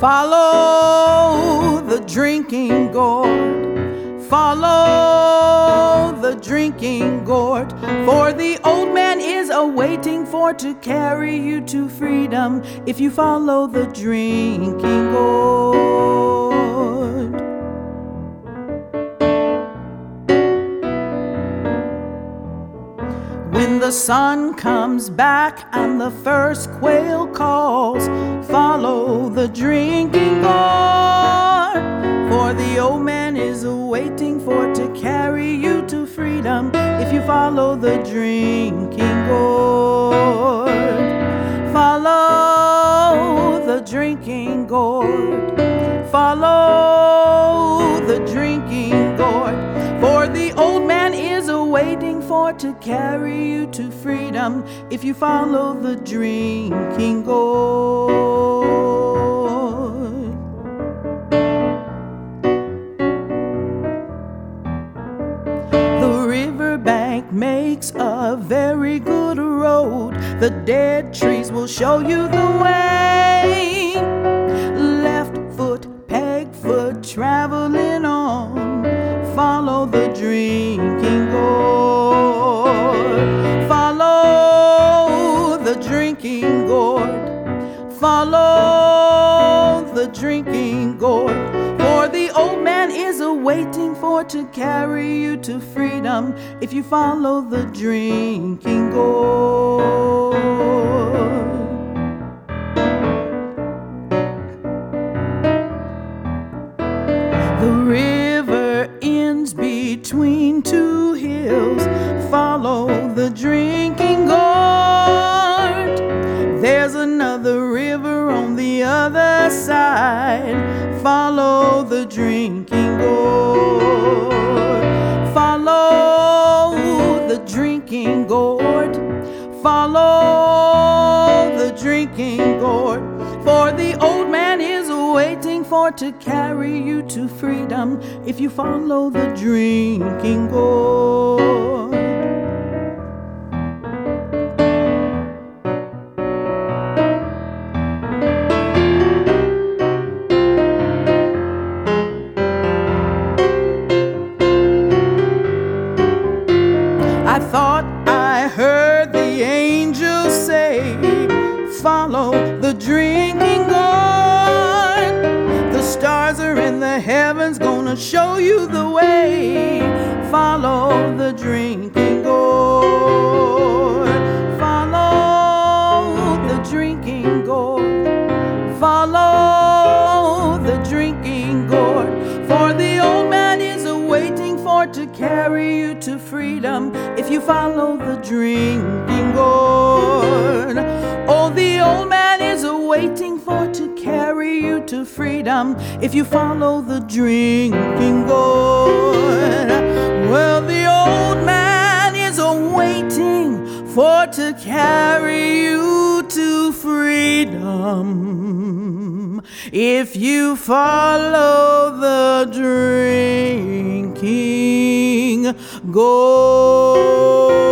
Follow the drinking gourd. Follow the drinking gourd. For the old man is awaiting for to carry you to freedom if you follow the drinking gourd. The sun comes back and the first quail calls, follow the drinking gourd. For the old man is waiting for to carry you to freedom if you follow the drinking gourd. Follow the drinking gourd. Follow for to carry you to freedom if you follow the drinking gourd. The riverbank makes a very good road. The dead trees will show you the way. Left foot, peg foot, traveling on. Follow the drinking gourd. Gourd. Follow the drinking gourd. For the old man is awaiting for to carry you to freedom if you follow the drinking gourd. The river ends between two hills. Follow the drinking another river on the other side. Follow the drinking gourd. Follow the drinking gourd. Follow the drinking gourd. For the old man is waiting for to carry you to freedom if you follow the drinking gourd. I thought I heard the angels say, Follow the drinking gourd. The stars are in the heavens, gonna show you the way. Follow the drinking gourd. Follow the drinking gourd. Follow carry you to freedom if you follow the drinking gourd. Oh, the old man is waiting for to carry you to freedom if you follow the drinking gourd. Well, the old man is waiting for to carry you to freedom if you follow the drinking gourd.